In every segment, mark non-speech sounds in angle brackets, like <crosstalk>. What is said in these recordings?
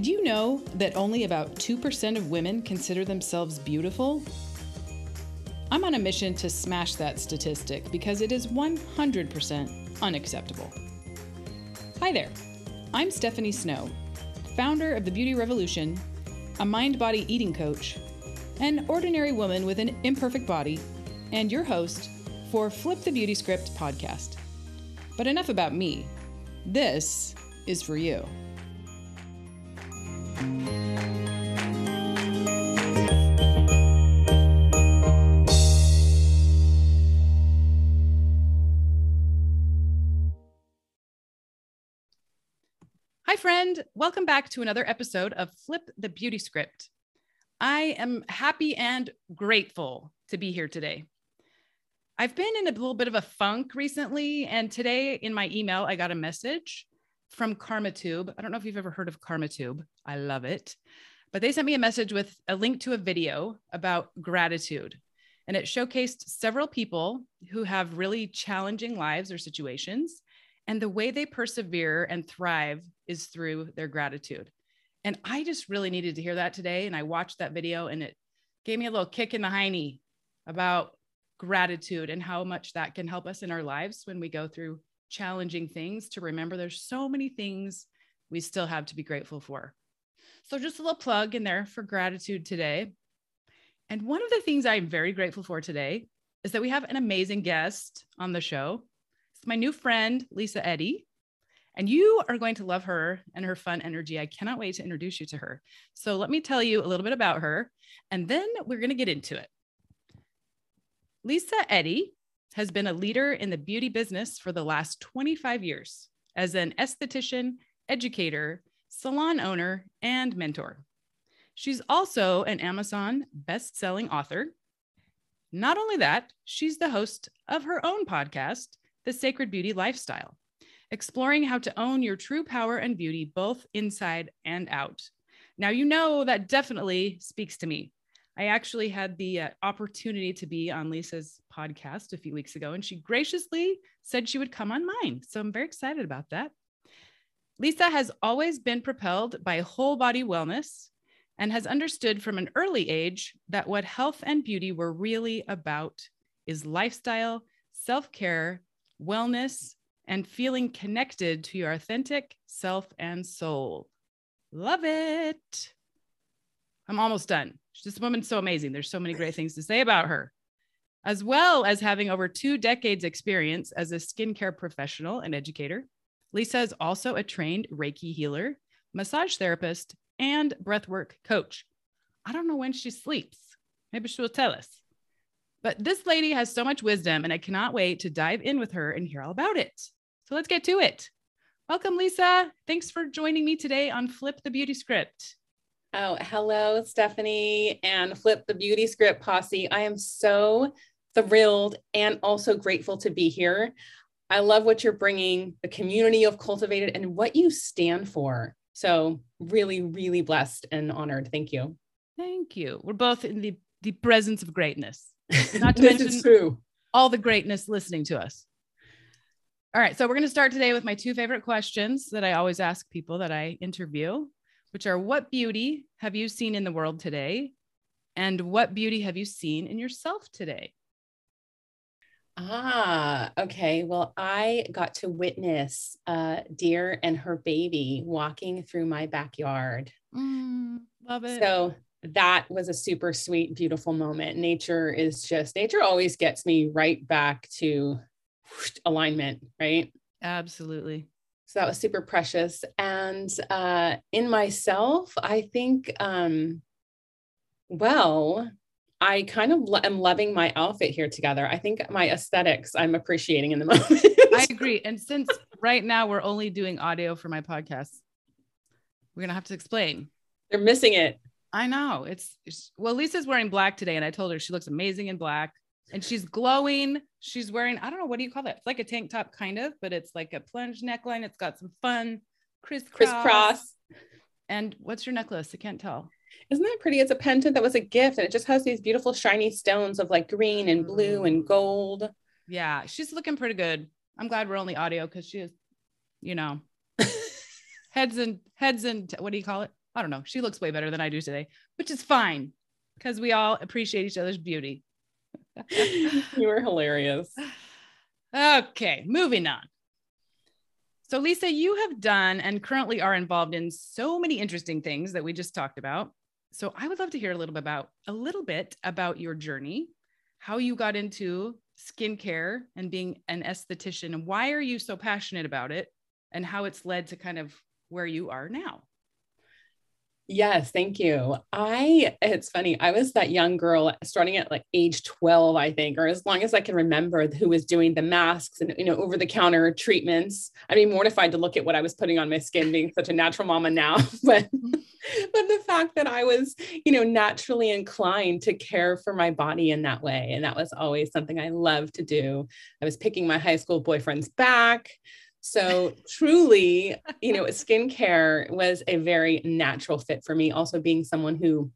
Did you know that only about 2% of women consider themselves beautiful? I'm on a mission to smash that statistic because it is 100% unacceptable. Hi there, I'm Stephanie Snow, founder of the Beauty Revolution, a mind body eating coach, an ordinary woman with an imperfect body, and your host for Flip the Beauty Script podcast. But enough about me. This is for you. Hi, friend. Welcome back to another episode of Flip the Beauty Script. I am happy and grateful to be here today. I've been in a little bit of a funk recently, and today in my email, I got a message from KarmaTube. I don't know if you've ever heard of KarmaTube. I love it. But they sent me a message with a link to a video about gratitude. And it showcased several people who have really challenging lives or situations and the way they persevere and thrive is through their gratitude. And I just really needed to hear that today. And I watched that video and it gave me a little kick in the hiney about gratitude and how much that can help us in our lives when we go through challenging things to remember there's so many things we still have to be grateful for. So, just a little plug in there for gratitude today. And one of the things I'm very grateful for today is that we have an amazing guest on the show. It's my new friend, Lisa Eddy. And you are going to love her and her fun energy. I cannot wait to introduce you to her. So, let me tell you a little bit about her, and then we're going to get into it. Lisa Eddy has been a leader in the beauty business for the last 25 years as an esthetician, educator, salon owner, and mentor. She's also an Amazon best-selling author. Not only that, she's the host of her own podcast, the Sacred Beauty Lifestyle, exploring how to own your true power and beauty both inside and out. Now, you know that definitely speaks to me. I actually had the uh, opportunity to be on Lisa's podcast a few weeks ago, and she graciously said she would come on mine. So I'm very excited about that. Lisa has always been propelled by whole body wellness and has understood from an early age that what health and beauty were really about is lifestyle, self care, wellness, and feeling connected to your authentic self and soul. Love it. I'm almost done. This woman's so amazing. There's so many great things to say about her, as well as having over two decades experience as a skincare professional and educator. Lisa is also a trained Reiki healer, massage therapist, and breathwork coach. I don't know when she sleeps. Maybe she will tell us. But this lady has so much wisdom, and I cannot wait to dive in with her and hear all about it. So let's get to it. Welcome, Lisa. Thanks for joining me today on Flip the Beauty Script. Oh, hello, Stephanie and Flip the Beauty Script Posse. I am so thrilled and also grateful to be here. I love what you're bringing, the community of Cultivated, and what you stand for. So, really, really blessed and honored. Thank you. Thank you. We're both in the, the presence of greatness. <laughs> Not to mention true. all the greatness listening to us. All right. So, we're going to start today with my two favorite questions that I always ask people that I interview, which are what beauty have you seen in the world today? And what beauty have you seen in yourself today? Ah, okay. Well, I got to witness a deer and her baby walking through my backyard. Mm, love it. So that was a super sweet, beautiful moment. Nature is just, nature always gets me right back to alignment, right? Absolutely. So that was super precious. And uh, in myself, I think, um, well, I kind of lo- am loving my outfit here together. I think my aesthetics I'm appreciating in the <laughs> moment. I agree. And since right now we're only doing audio for my podcast, we're gonna have to explain. They're missing it. I know. It's, it's well, Lisa's wearing black today, and I told her she looks amazing in black. And she's glowing. She's wearing, I don't know, what do you call that? It's like a tank top, kind of, but it's like a plunge neckline. It's got some fun crisscross. Crisscross. And what's your necklace? I can't tell. Isn't that pretty? It's a pendant that was a gift and it just has these beautiful shiny stones of like green and blue and gold. Yeah, she's looking pretty good. I'm glad we're only audio because she is, you know, <laughs> heads and heads and what do you call it? I don't know. She looks way better than I do today, which is fine because we all appreciate each other's beauty. <laughs> you were hilarious. Okay, moving on. So, Lisa, you have done and currently are involved in so many interesting things that we just talked about. So, I would love to hear a little bit about a little bit about your journey, how you got into skincare and being an esthetician, and why are you so passionate about it, and how it's led to kind of where you are now. Yes, thank you. I it's funny. I was that young girl starting at like age 12, I think, or as long as I can remember, who was doing the masks and you know over the counter treatments. I'd be mortified to look at what I was putting on my skin, being such a natural mama now. <laughs> but mm-hmm. but the fact that I was, you know, naturally inclined to care for my body in that way. And that was always something I loved to do. I was picking my high school boyfriend's back. So truly, you know, skincare was a very natural fit for me. Also being someone who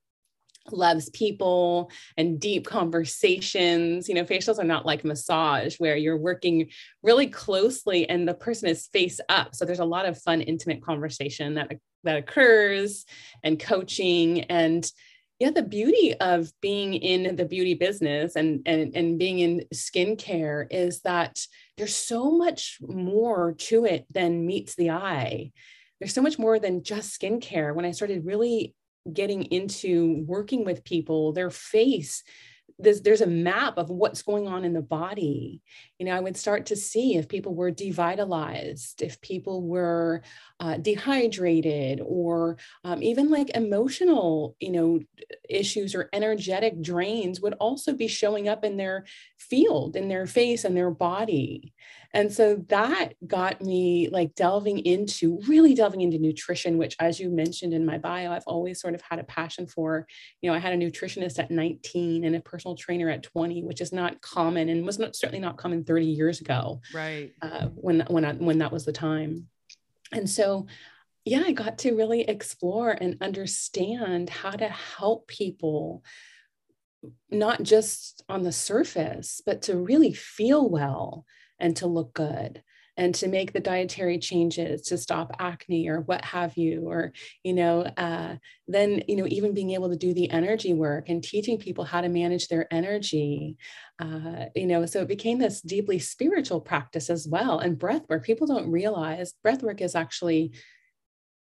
loves people and deep conversations. You know, facials are not like massage where you're working really closely and the person is face up. So there's a lot of fun, intimate conversation that that occurs and coaching and yeah the beauty of being in the beauty business and and and being in skincare is that there's so much more to it than meets the eye there's so much more than just skincare when i started really getting into working with people their face there's, there's a map of what's going on in the body. You know, I would start to see if people were devitalized, if people were uh, dehydrated, or um, even like emotional, you know, issues or energetic drains would also be showing up in their field, in their face and their body. And so that got me like delving into really delving into nutrition, which, as you mentioned in my bio, I've always sort of had a passion for. You know, I had a nutritionist at 19 and a personal trainer at 20, which is not common and was not, certainly not common 30 years ago. Right. Uh, when when I, when that was the time, and so yeah, I got to really explore and understand how to help people not just on the surface, but to really feel well and to look good and to make the dietary changes to stop acne or what have you or you know uh, then you know even being able to do the energy work and teaching people how to manage their energy uh, you know so it became this deeply spiritual practice as well and breath work. People don't realize breath work is actually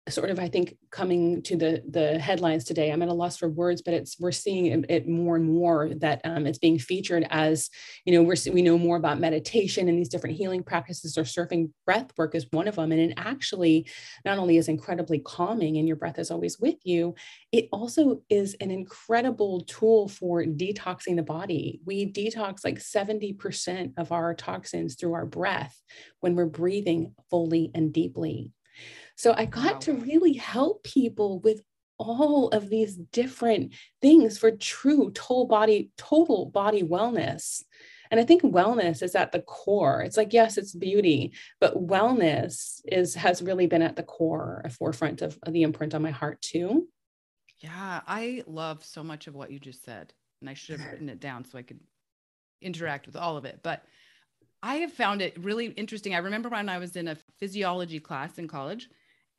sort of i think coming to the the headlines today i'm at a loss for words but it's we're seeing it more and more that um, it's being featured as you know we're we know more about meditation and these different healing practices or surfing breath work is one of them. And it actually not only is incredibly calming and your breath is always with you it also is an incredible tool for detoxing the body. We detox like 70% of our toxins through our breath when we're breathing fully and deeply so I got wow. to really help people with all of these different things for true total body, total body wellness. And I think wellness is at the core. It's like, yes, it's beauty, but wellness is has really been at the core, a forefront of, of the imprint on my heart too. Yeah, I love so much of what you just said. And I should have written it down so I could interact with all of it. But I have found it really interesting. I remember when I was in a physiology class in college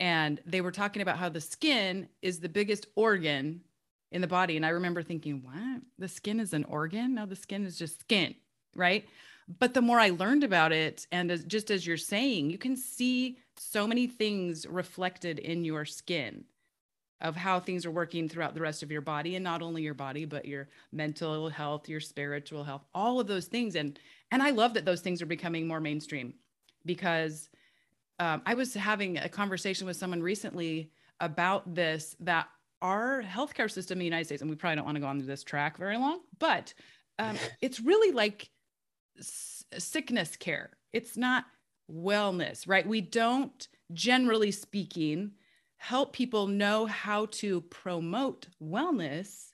and they were talking about how the skin is the biggest organ in the body. And i remember thinking what? The skin is an organ? No the skin is just skin right? But the more i learned about it and as, just as you're saying you can see so many things reflected in your skin of how things are working throughout the rest of your body and not only your body but your mental health your spiritual health all of those things. And and i love that those things are becoming more mainstream because um, I was having a conversation with someone recently about this that our healthcare system in the United States, and we probably don't want to go on this track very long, but um, <laughs> it's really like s- sickness care. It's not wellness, right? We don't, generally speaking, help people know how to promote wellness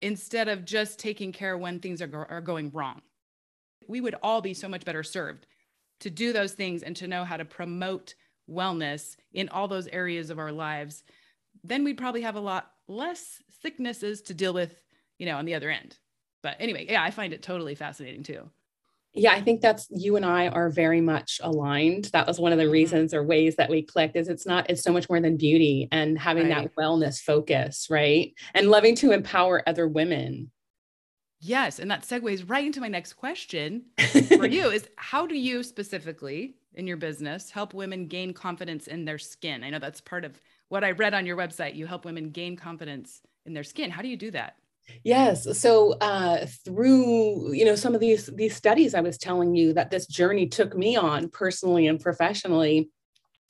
instead of just taking care when things are, go- are going wrong. We would all be so much better served to do those things and to know how to promote wellness in all those areas of our lives, then we'd probably have a lot less sicknesses to deal with, you know, on the other end. But anyway, yeah, I find it totally fascinating too. Yeah, I think that's you and I are very much aligned. That was one of the Mm-hmm. reasons or ways that we clicked is it's not, it's so much more than beauty and having Right. that wellness focus, right? And loving to empower other women. Yes. And that segues right into my next question <laughs> for you is how do you specifically in your business help women gain confidence in their skin? I know that's part of what I read on your website. You help women gain confidence in their skin. How do you do that? Yes. So uh, through you know some of these these studies I was telling you that this journey took me on personally and professionally,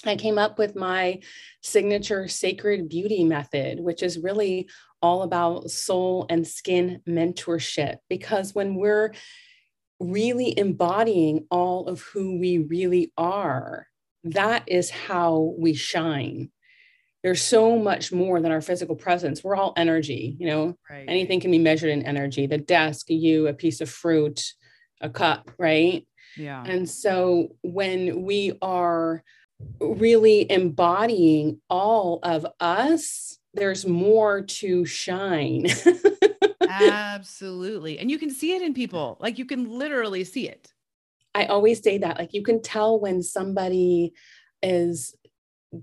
I came up with my signature sacred beauty method, which is really all about soul and skin mentorship. Because when we're really embodying all of who we really are, that is how we shine. There's so much more than our physical presence. We're all energy, you know, Right. anything can be measured in energy the desk you a piece of fruit a cup right yeah. and so when we are really embodying all of us there's more to shine <laughs> Absolutely. And you can see it in people. Like you can literally see it. i always say that like you can tell when somebody is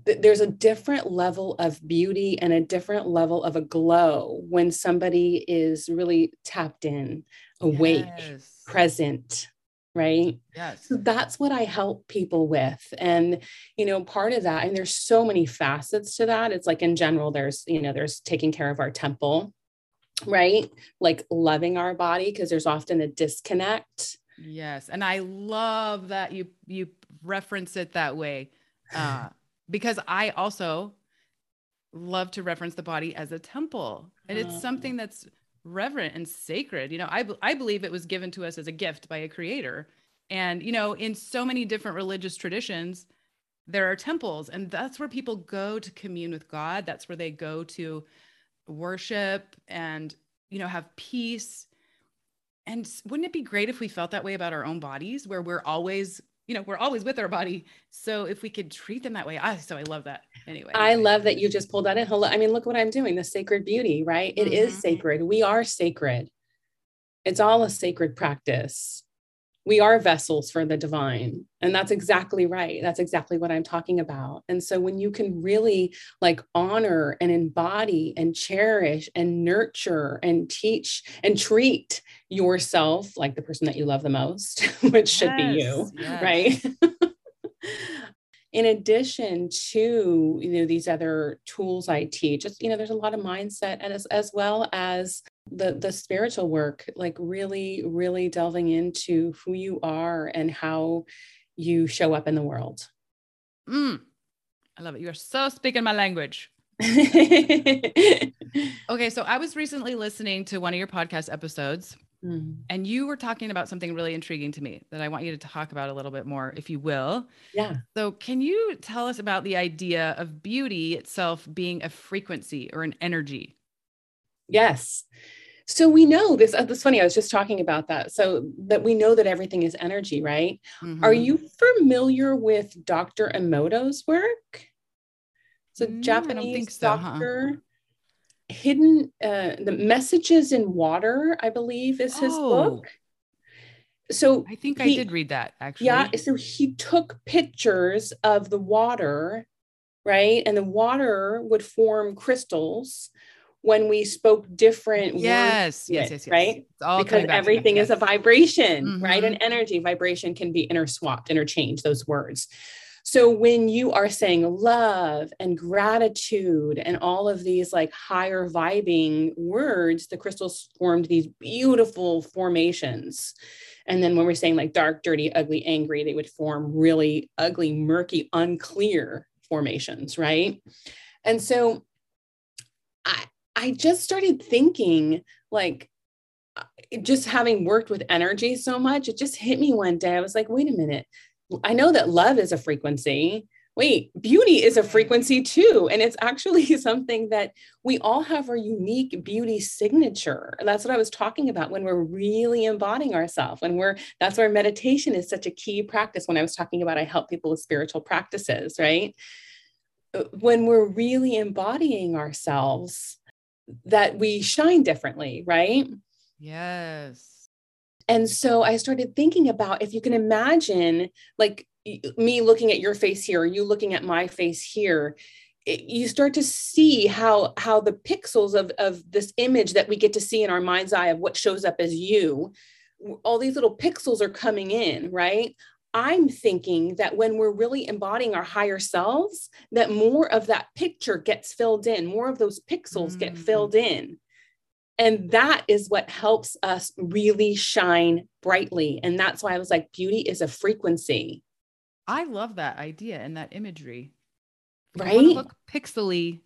there's a different level of beauty and a different level of a glow when somebody is really tapped in awake Yes. present right Yes. So that's what I help people with. And, you know, part of that, and there's so many facets to that. It's like in general, there's, you know, there's taking care of our temple, right? Like loving our body, because there's often a disconnect. Yes. And I love that you you reference it that way. Uh <sighs> because I also love to reference the body as a temple. And it's Oh. something that's reverent and sacred. You know, I, I believe it was given to us as a gift by a creator. And, you know, in so many different religious traditions, there are temples, and that's where people go to commune with God. That's where they go to worship and, you know, have peace. And wouldn't it be great if we felt that way about our own bodies, where we're always, you know, we're always with our body. So if we could treat them that way, I so I love that. Anyway, I love that you just pulled that in. Hello. I mean, look what I'm doing, the sacred beauty, right? It is Mhm. sacred. We are sacred. It's all a sacred practice. We are vessels for the divine. And that's exactly right. That's exactly what I'm talking about. And so when you can really like honor and embody and cherish and nurture and teach and treat yourself like the person that you love the most, <laughs> which should be you, Yes, yes. right? <laughs> in addition to you know these other tools i teach it's, you know there's a lot of mindset and as, as well as the the spiritual work like really really delving into who you are and how you show up in the world Mm, I love it. You are so speaking my language. <laughs> Okay, so I was recently listening to one of your podcast episodes, Mm, and you were talking about something really intriguing to me that I want you to talk about a little bit more, if you will. yeah So, can you tell us about the idea of beauty itself being a frequency or an energy? yes so we know this uh, that's funny i was just talking about that so that we know that everything is energy right Are Mhm. you familiar with Dr. Emoto's work? It's a Mm, I don't Japanese think so, huh? Hidden uh, the messages in water, I believe, is his Oh. book. So I think I did read that actually. yeah, so he took pictures of the water, right? And the water would form crystals when we spoke different words Yes, to yes, yes, yes. right? Because coming back together, everything is a vibration, right? Mhm. An energy vibration can be interswapped, interchanged, those words. So when you are saying love and gratitude and all of these like higher vibing words, the crystals formed these beautiful formations. And then when we're saying like dark, dirty, ugly, angry, they would form really ugly, murky, unclear formations, right? And so I I just started thinking like uh, just having worked with energy so much, it just hit me one day. I was like, wait a minute. I know that love is a frequency. Wait, beauty is a frequency too. And it's actually <laughs> something that we all have our unique beauty signature. That's what I was talking about when we're really embodying ourselves. When we're, that's where meditation is such a key practice. When I was talking about, I help people with spiritual practices, right? Uh, When we're really embodying ourselves, that we shine differently, right? Yes. And so I started thinking about if you can imagine, like me looking at your face here, you looking at my face here, it, you start to see how how the pixels of of this image that we get to see in our mind's eye of what shows up as you all these little pixels are coming in right i'm thinking that when we're really embodying our higher selves that more of that picture gets filled in more of those pixels mm. get filled in and that is what helps us really shine brightly. And that's why i was like beauty is a frequency. I love that idea and that imagery. Right? look pixely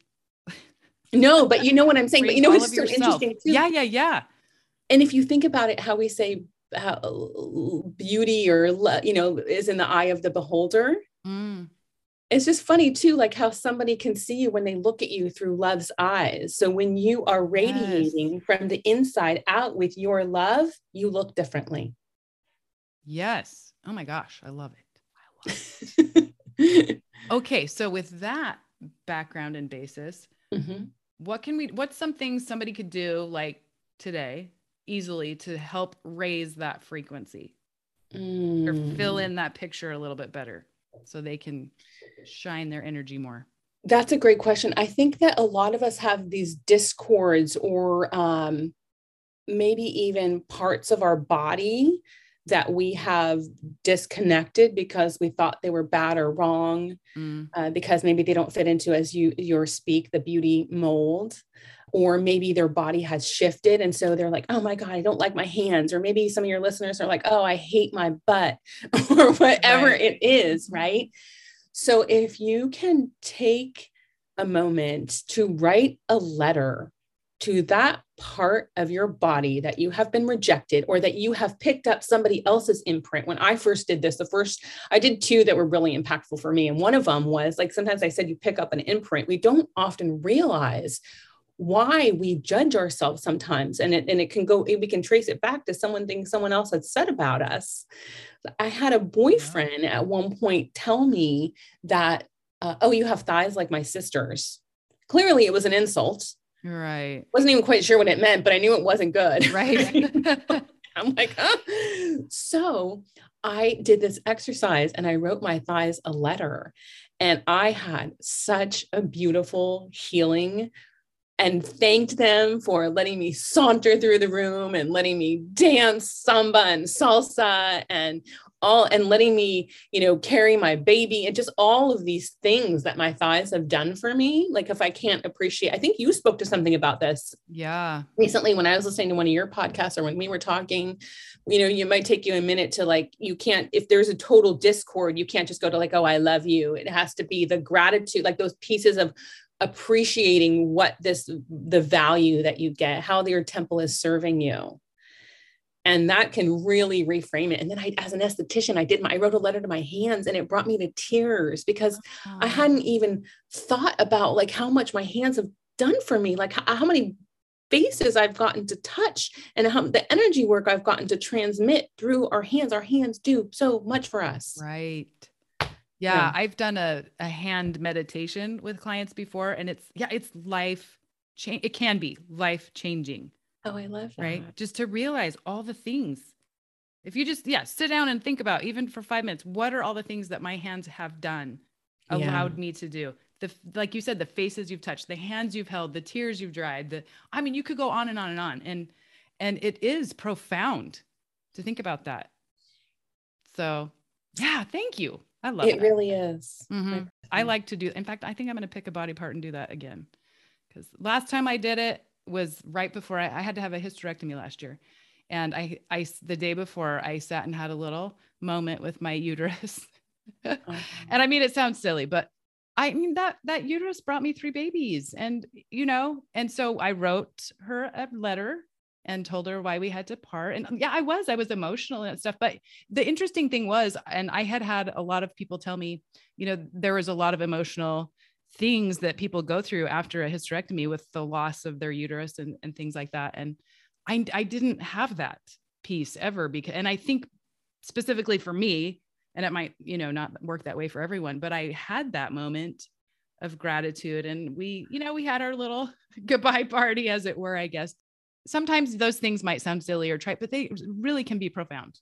<laughs> no but you know what i'm saying but you know what's so interesting too? Yeah yeah yeah. And if you think about it how we say how beauty or you know is in the eye of the beholder. Mm. It's just funny too like how somebody can see you when they look at you through love's eyes so when you are radiating yes. from the inside out with your love you look differently yes oh my gosh i love it i love it okay so with that background and basis mm-hmm. what can we what's something somebody could do like today easily to help raise that frequency mm. or fill mm. in that picture a little bit better so they can shine their energy more? That's a great question. I think that a lot of us have these discords or um, maybe even parts of our body that we have disconnected because we thought they were bad or wrong mm. uh, because maybe they don't fit into as you your speak the beauty mold or maybe their body has shifted and so they're like oh my god i don't like my hands or maybe some of your listeners are like oh i hate my butt <laughs> or whatever right. it is right so if you can take a moment to write a letter to that part of your body that you have been rejected or that you have picked up somebody else's imprint. When I first did this, the first I did two that were really impactful for me. And one of them was like sometimes I said you pick up an imprint. We don't often realize why we judge ourselves sometimes and it, and it can go we can trace it back to someone things someone else had said about us. I had a boyfriend at one point tell me that uh, oh you have thighs like my sisters. Clearly it was an insult. Right. Wasn't even quite sure what it meant but i knew it wasn't good. <laughs> Right. <laughs> I'm like huh? so i did this exercise and i wrote my thighs a letter and i had such a beautiful healing and thanked them for letting me saunter through the room and letting me dance samba and salsa and all and letting me you know carry my baby and just all of these things that my thighs have done for me. Like if i can't appreciate i think you spoke to something about this yeah. recently when i was listening to one of your podcasts or when we were talking. You know you might take you a minute to like you can't if there's a total discord you can't just go to like oh i love you. It has to be the gratitude like those pieces of appreciating what this the value that you get how your temple is serving you. And that can really reframe it. And then i as an esthetician i did my i wrote a letter to my hands and it brought me to tears because oh. i hadn't even thought about like how much my hands have done for me like how, how many faces i've gotten to touch and how the energy work i've gotten to transmit through our hands. Our hands do so much for us. Right yeah, yeah, I've done a, a hand meditation with clients before, and it's yeah, it's life change. It can be life changing. Oh, I love that. Right, just to realize all the things. If you just yeah, sit down and think about even for five minutes, what are all the things that my hands have done, allowed yeah. me to do? The like you said, the faces you've touched, the hands you've held, the tears you've dried. The I mean, you could go on and on and on, and and it is profound to think about that. So yeah, thank you. I love it. It really is. Mm-hmm. I like to do. In fact, I think I'm going to pick a body part and do that again. Because last time I did it was right before I, I, had to have a hysterectomy last year, and I, I the day before I sat and had a little moment with my uterus. uh-huh. <laughs> And I mean, it sounds silly, but I mean that that uterus brought me three babies, and you know, and so I wrote her a letter and told her why we had to part. And um, yeah, I was, I was emotional and stuff. But the interesting thing was, and I had had a lot of people tell me, you know, there was a lot of emotional things that people go through after a hysterectomy with the loss of their uterus and, and things like that. And I, I didn't have that piece ever because, and I think specifically for me, and it might, you know, not work that way for everyone, but I had that moment of gratitude and we, you know, we had our little <laughs> goodbye party as it were, I guess sometimes those things might sound silly or trite, but they really can be profound.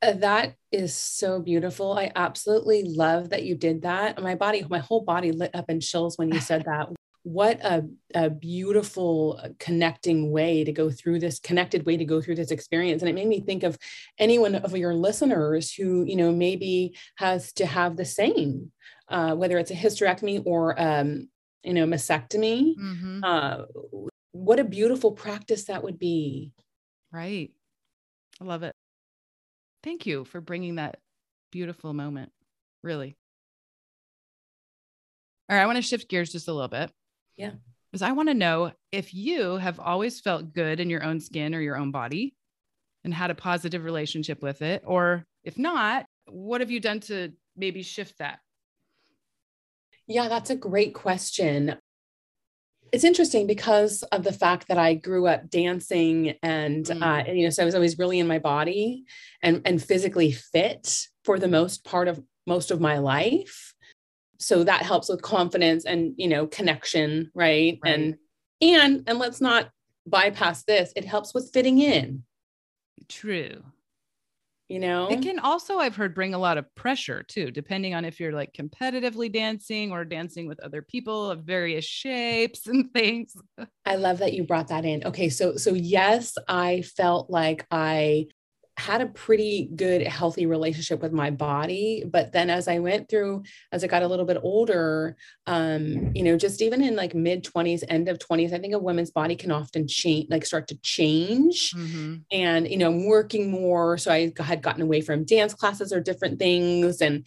Uh, that is so beautiful. I absolutely love that you did that. My body, my whole body lit up in chills when you said that. <laughs> What a, a beautiful uh, connecting way to go through this, connected way to go through this experience. And it made me think of anyone of your listeners who, you know, maybe has to have the same, uh, whether it's a hysterectomy or, um, you know, mastectomy. Mm-hmm. Uh, what a beautiful practice that would be. Right. I love it. Thank you for bringing that beautiful moment. Really. All right. I want to shift gears just a little bit. Yeah. Because I want to know if you have always felt good in your own skin or your own body and had a positive relationship with it. Or if not, what have you done to maybe shift that? Yeah, that's a great question it's interesting because of the fact that I grew up dancing and, mm. uh, and, you know, so I was always really in my body and, and physically fit for the most part of most of my life. So that helps with confidence and, you know, connection. Right? right. And, and, and let's not bypass this. It helps with fitting in. True you know? it can also i've heard bring a lot of pressure too depending on if you're like competitively dancing or dancing with other people of various shapes and things. I love that you brought that in. Okay so so yes i felt like i had a pretty good healthy relationship with my body but then as i went through as i got a little bit older um you know just even in like mid 20s end of 20s i think a woman's body can often change like start to change mm-hmm. and you know i'm working more so i had gotten away from dance classes or different things and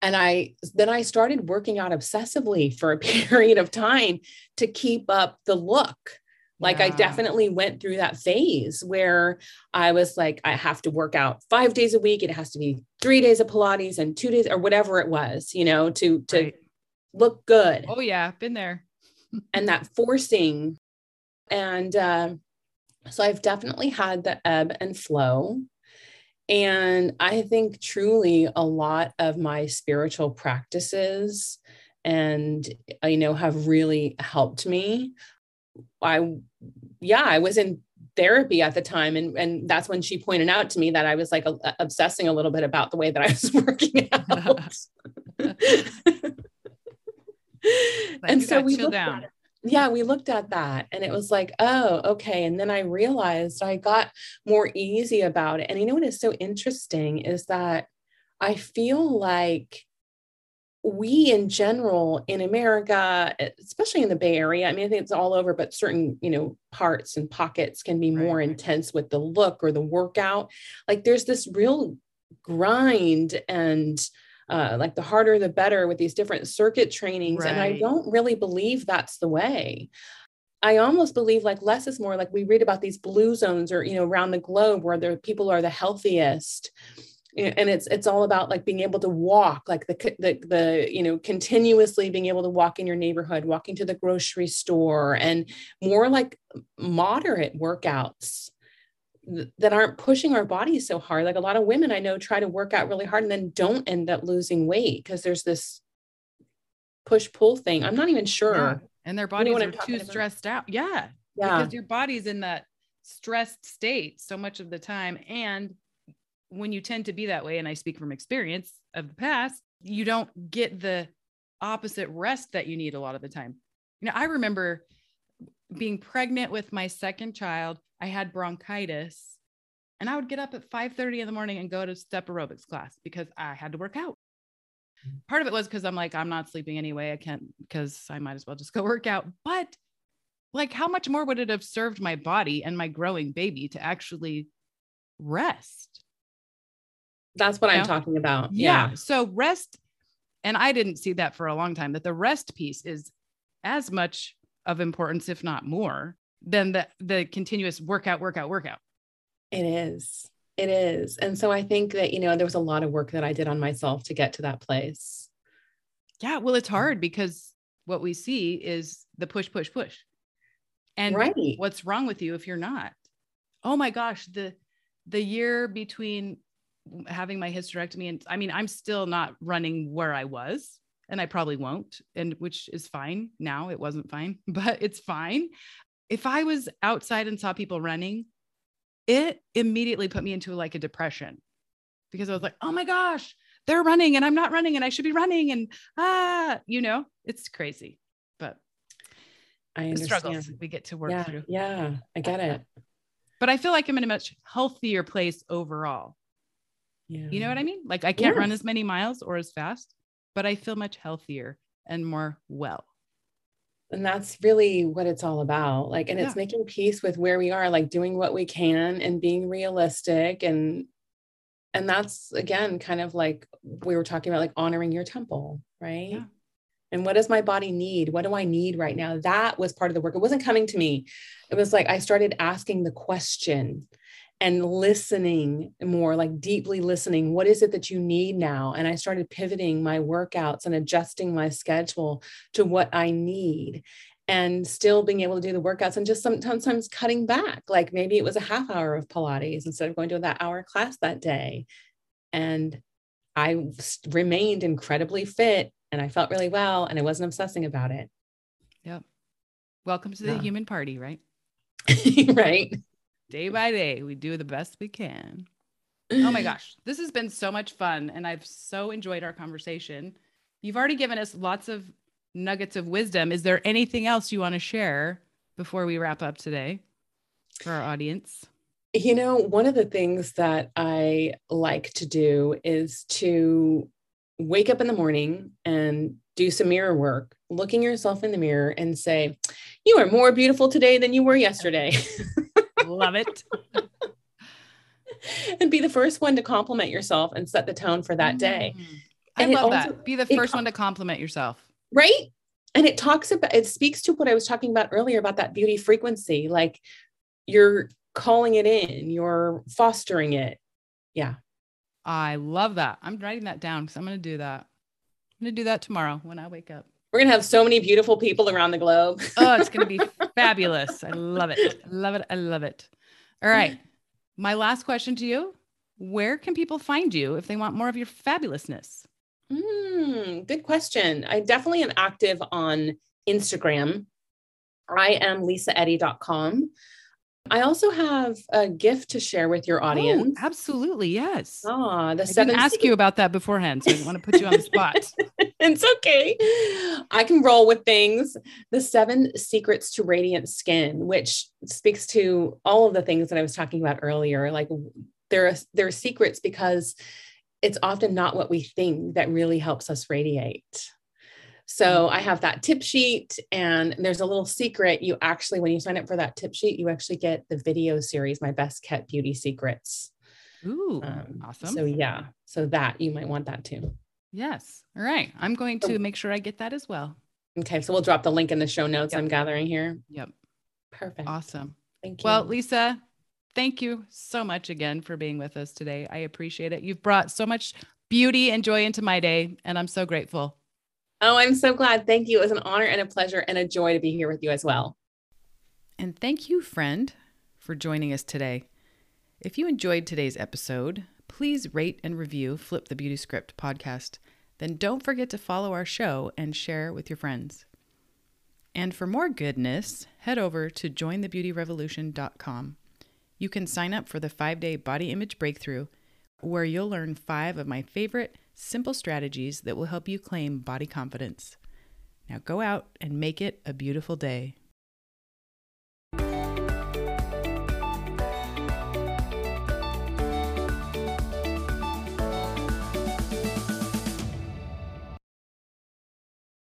and i then i started working out obsessively for a <laughs> period of time to keep up the look like yeah. I definitely went through that phase where I was like, I have to work out five days a week. It has to be three days of Pilates and two days or whatever it was, you know, to to right. look good. Oh yeah, been there. <laughs> and that forcing. And uh, so I've definitely had the ebb and flow. And I think truly a lot of my spiritual practices and you know have really helped me I, yeah, I was in therapy at the time. And, and that's when she pointed out to me that I was like a, obsessing a little bit about the way that I was <laughs> working out. and so we looked down. At, yeah, we looked at that and it was like, oh, okay. And then I realized I got more easy about it. And you know what is so interesting is that I feel like we in general in America, especially in the Bay Area, I mean, I think it's all over, but certain, you know, parts and pockets can be more intense with the look or the workout. Like there's this real grind and uh, like the harder the better with these different circuit trainings. Right. And I don't really believe that's the way. I almost believe like less is more like we read about these blue zones or, you know, around the globe where the people are the healthiest Mm-hmm. and it's it's all about like being able to walk like the, the the you know continuously being able to walk in your neighborhood walking to the grocery store and more like moderate workouts that aren't pushing our bodies so hard. Like a lot of women i know try to work out really hard and then don't end up losing weight because there's this push pull thing. I'm not even sure. yeah. and their bodies you know are too stressed out. Yeah yeah. because your body's in that stressed state so much of the time and when you tend to be that way, and I speak from experience of the past, you don't get the opposite rest that you need a lot of the time. You know, I remember being pregnant with my second child. I had bronchitis and I would get up at 5 30 in the morning and go to step aerobics class because I had to work out. Mm. Part of it was because I'm like, I'm not sleeping anyway. I can't because I might as well just go <laughs> work out. But like, how much more would it have served my body and my growing baby to actually rest? That's what you I'm talking about. Yeah. yeah. So rest, and I didn't see that for a long time, that the rest piece is as much of importance, if not more, than the the continuous workout, workout, workout. It is. It is. And so I think that, you know, there was a lot of work that I did on myself to get to that place. Yeah. Well, it's hard because what we see is the push, push, push. And right. what's wrong with you if you're not? Oh my gosh, the the year between having my hysterectomy and i mean i'm still not running where i was and i probably won't and which is fine now it wasn't fine <laughs> but it's fine if I was outside and saw people running, it immediately put me into like a depression because I was like, oh my gosh, they're running and I'm not running and I should be running. And ah, you know, it's crazy. But I understand. struggles we get to work Yeah, through. yeah, I get it. But I feel like I'm in a much healthier place overall. Yeah. You know what I mean? Like I can't run as many miles or as fast, but I feel much healthier and more well. And that's really what it's all about. Like, and it's making peace with where we are, like doing what we can and being realistic. And and that's again kind of like we were talking about, like honoring your temple, right? Yeah. And what does my body need? What do I need right now? That was part of the work. It wasn't coming to me. It was like I started asking the question and listening more, like deeply listening. What is it that you need now? And I started pivoting my workouts and adjusting my schedule to what I need and still being able to do the workouts and just sometimes cutting back. Like maybe it was a half hour of Pilates instead of going to that hour class that day. And i remained incredibly fit and I felt really well and I wasn't obsessing about it. Yep. Welcome to the Yeah. human party, right? <laughs> right. Day by day, we do the best we can. <clears throat> Oh my gosh, this has been so much fun. And I've so enjoyed our conversation. You've already given us lots of nuggets of wisdom. Is there anything else you want to share before we wrap up today for our audience? You know, one of the things that I like to do is to wake up in the morning and do some mirror work, looking yourself in the mirror and say, You are more beautiful today than you were yesterday. <laughs> Love it. <laughs> and be the first one to compliment yourself and set the tone for that day. Mm. I And love also- that. Be the first co- one to compliment yourself. Right. And it talks about, it speaks to what I was talking about earlier about that beauty frequency. Like you're calling it in, you're fostering it. Yeah. I love that. I'm writing that down because I'm going to do that. I'm going to do that tomorrow when I wake up. We're going to have so many beautiful people around the globe. <laughs> Oh, it's going to be <laughs> fabulous. I love it. I love it. I love it. All right. My last question to you Where can people find you if they want more of your fabulousness? Mm, good question. I definitely am active on Instagram. I am lisaeddy.com. I also have a gift to share with your audience. Oh, absolutely. Yes. Ah, the I seven didn't ask secret- you about that beforehand. So I didn't want to put you on the spot. <laughs> it's okay. I can roll with things. The seven secrets to radiant skin, which speaks to all of the things that I was talking about earlier. Like there are there are secrets because it's often not what we think that really helps us radiate. So I have that tip sheet, and there's a little secret. You actually, when you sign up for that tip sheet, you actually get the video series, My Best Kept Beauty Secrets. Ooh, Um, awesome. So yeah, so that you might want that too. yes. All right. I'm going to make sure I get that as well. Okay, so we'll drop the link in the show notes. Yep. I'm gathering here. Yep. Perfect. Awesome. Thank you. Well, Lisa, thank you so much again for being with us today. I appreciate it. You've brought so much beauty and joy into my day, and I'm so grateful. Oh, I'm so glad. Thank you. It was an honor and a pleasure and a joy to be here with you as well. And thank you, friend, for joining us today. If you enjoyed today's episode, please rate and review Flip the Beauty Script podcast. Then don't forget to follow our show and share with your friends. And for more goodness, head over to jointhebeautyrevolution.com. You can sign up for the five day body image breakthrough, where you'll learn five of my favorite simple strategies that will help you claim body confidence. Now go out and make it a beautiful day.